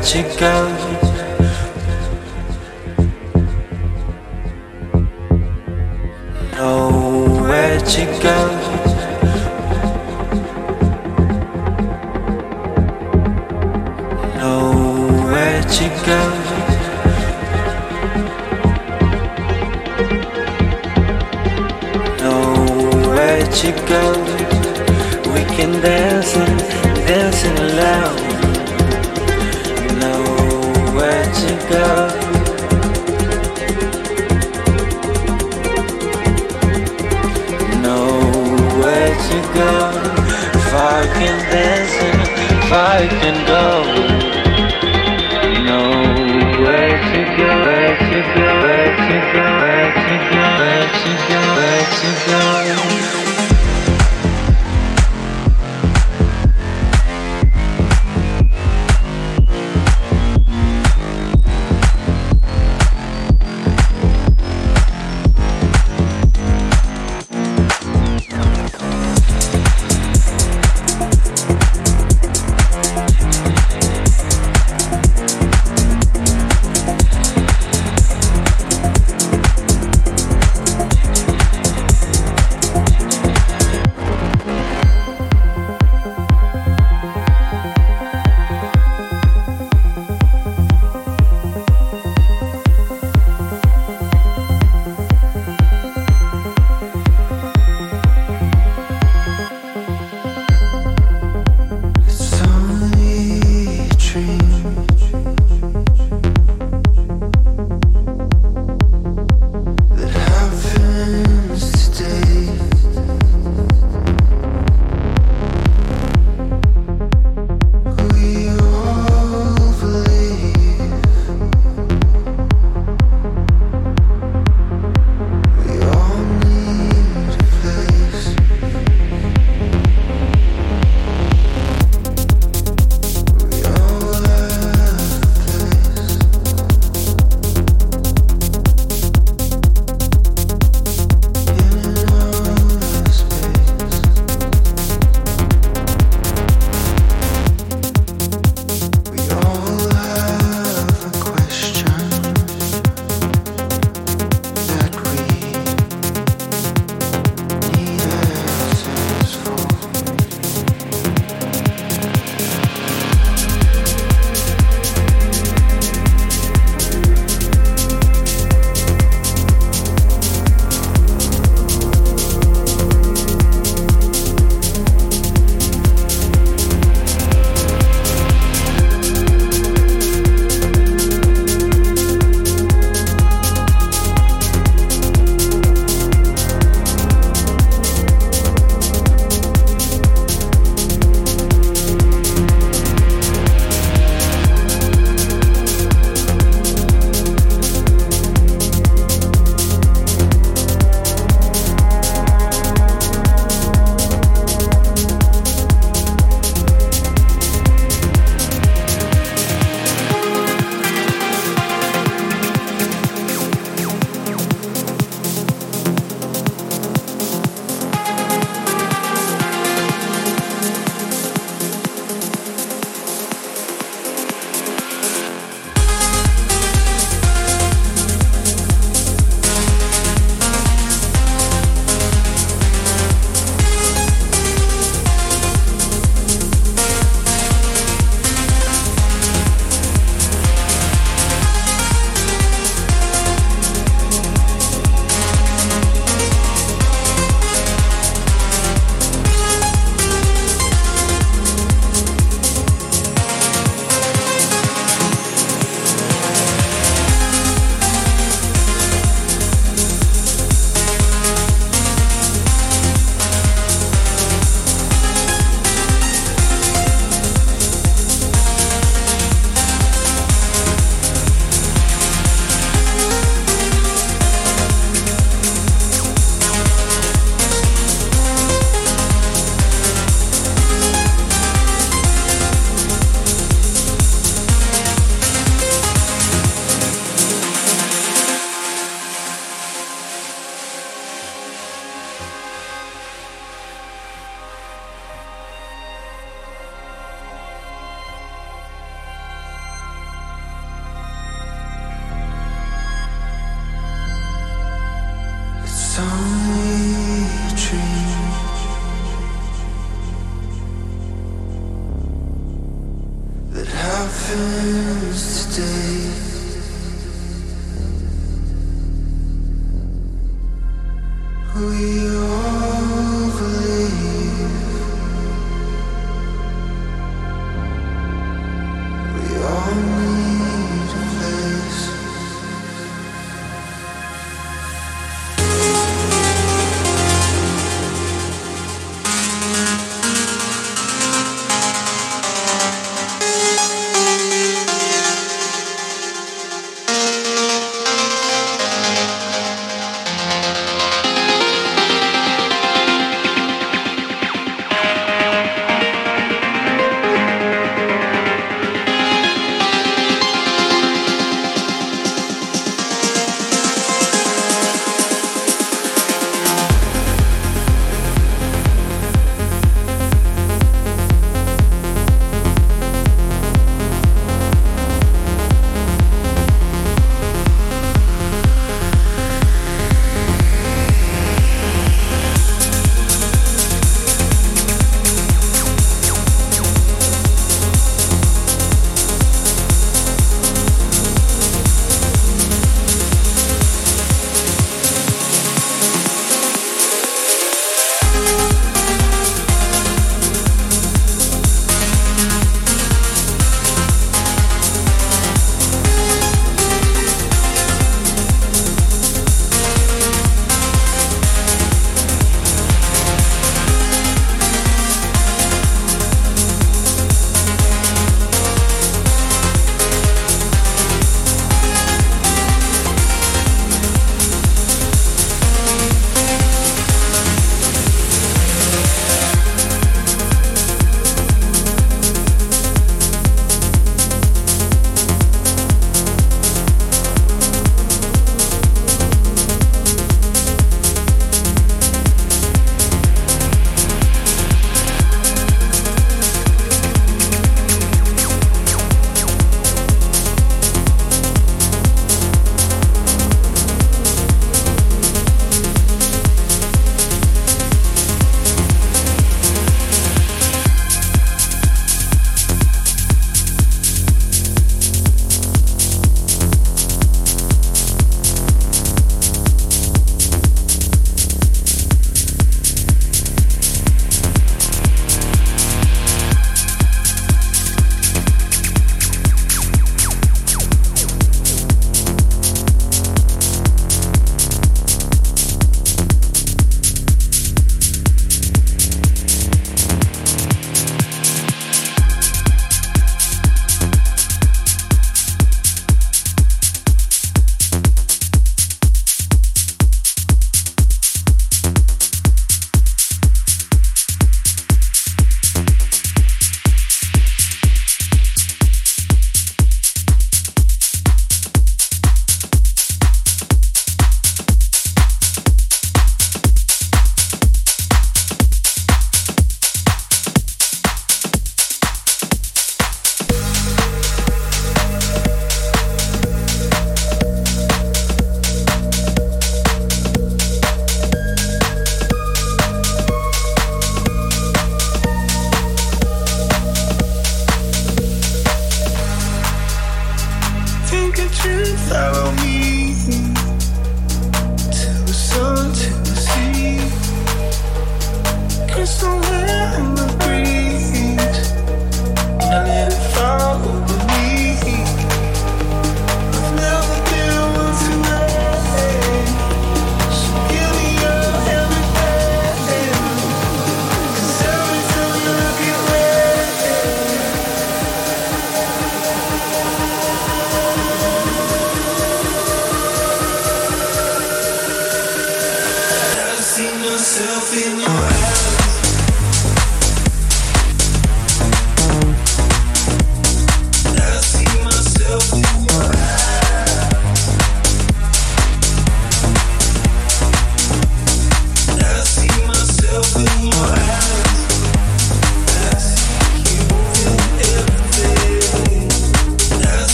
let you go. Nowhere to go.